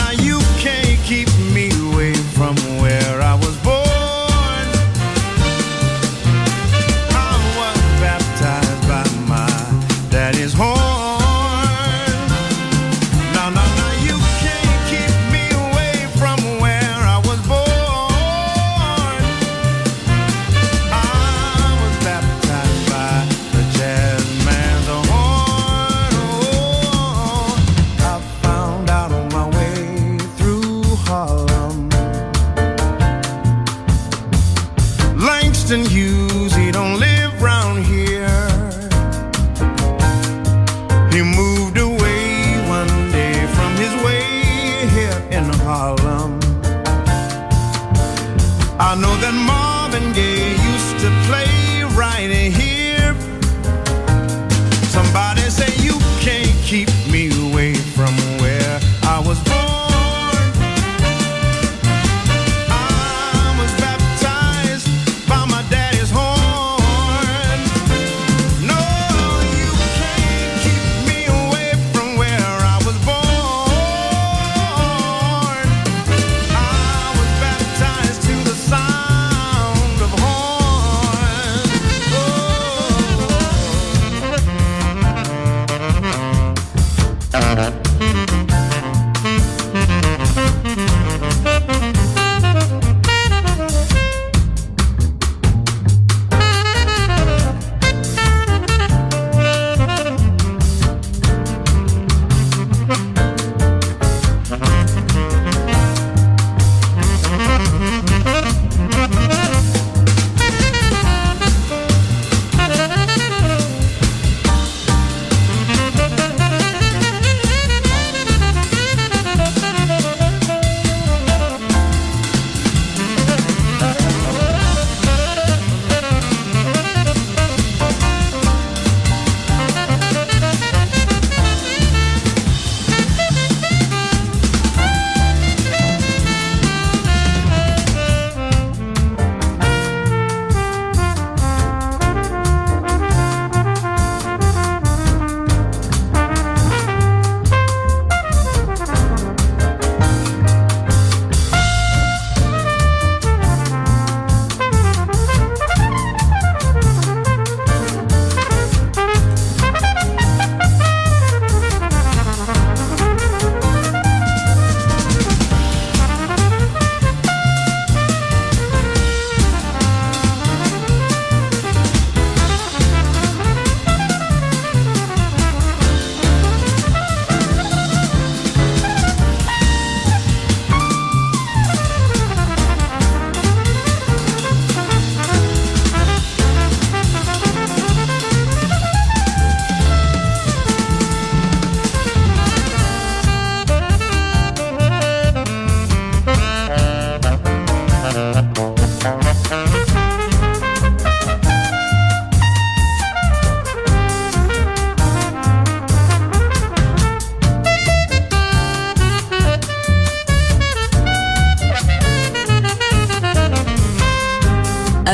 Now you can't keep me.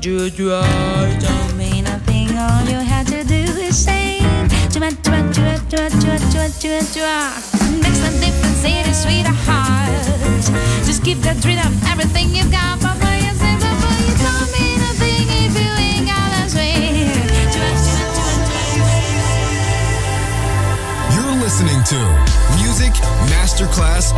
Chua. Don't mean a thing. All you have to do is sing. Chua chua chua chua chua chua chua chua. Makes no difference in a sweetheart. Just keep that rhythm, everything you got. Papa, you say, Papa, you don't mean a thing if you ain't got swing. You're listening to Music Masterclass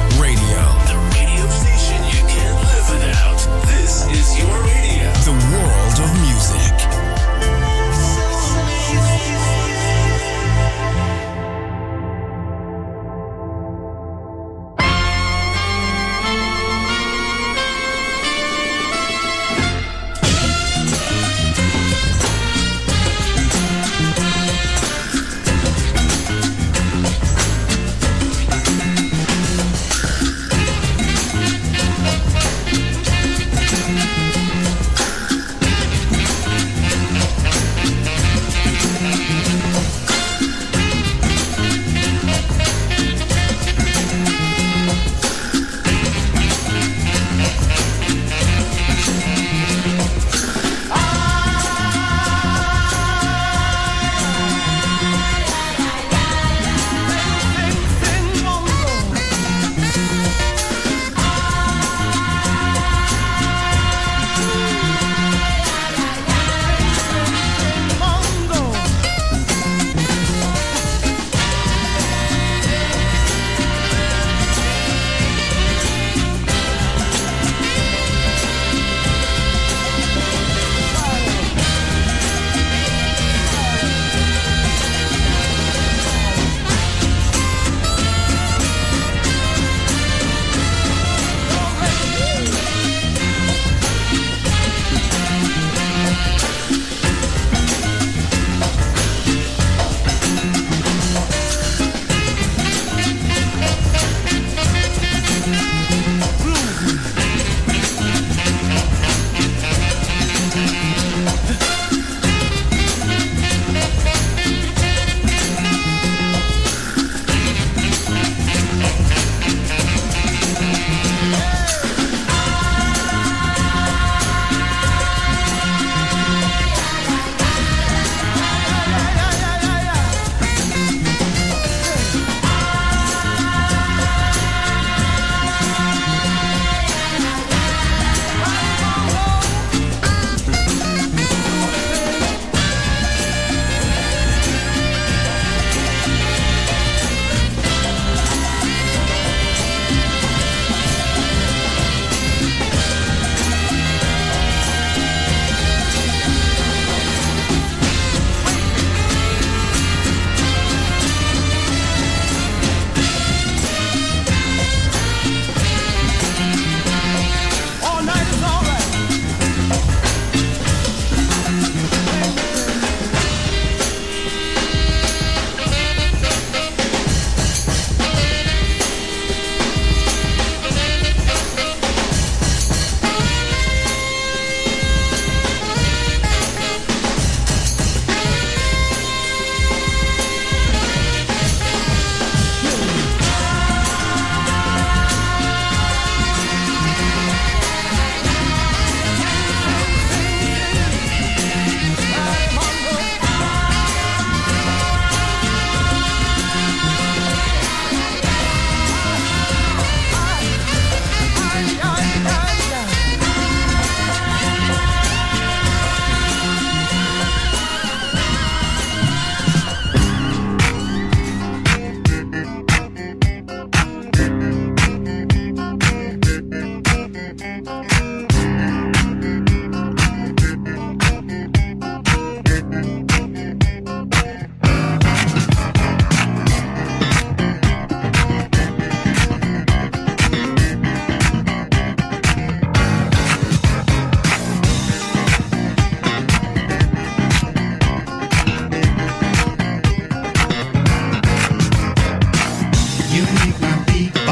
You make my beat.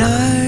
Night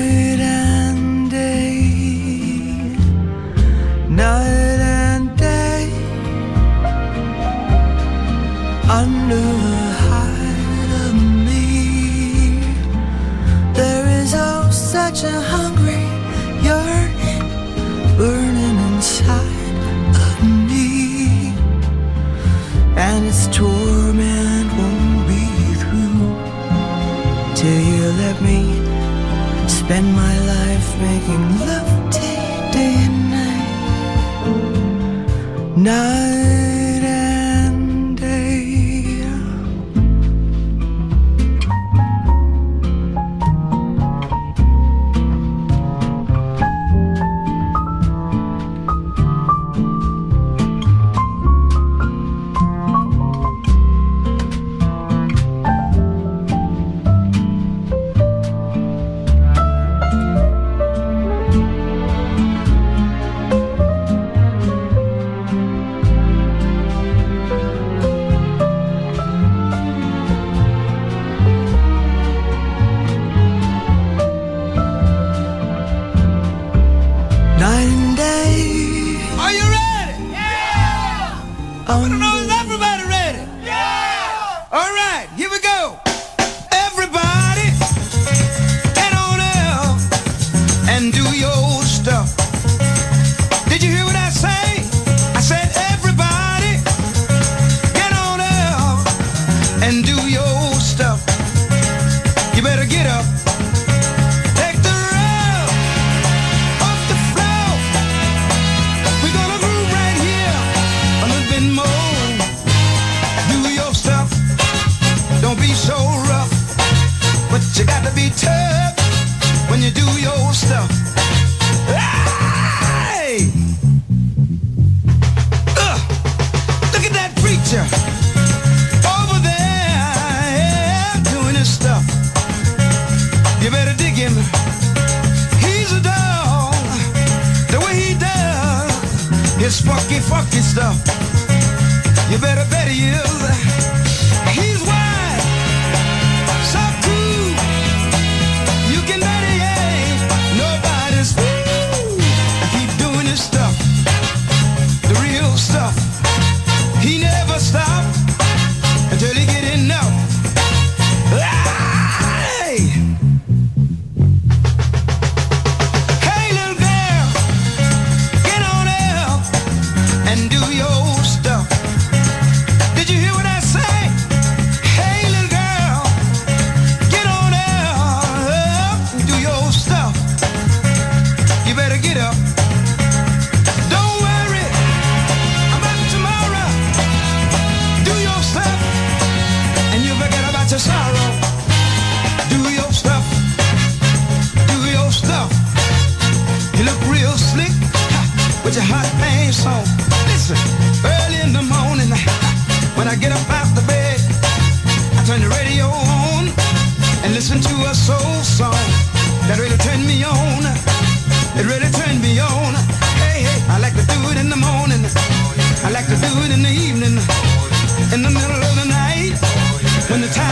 get up. and beyond. Hey, hey, I like to do it in the morning. I like to do it in the evening. In the middle of the night. When the time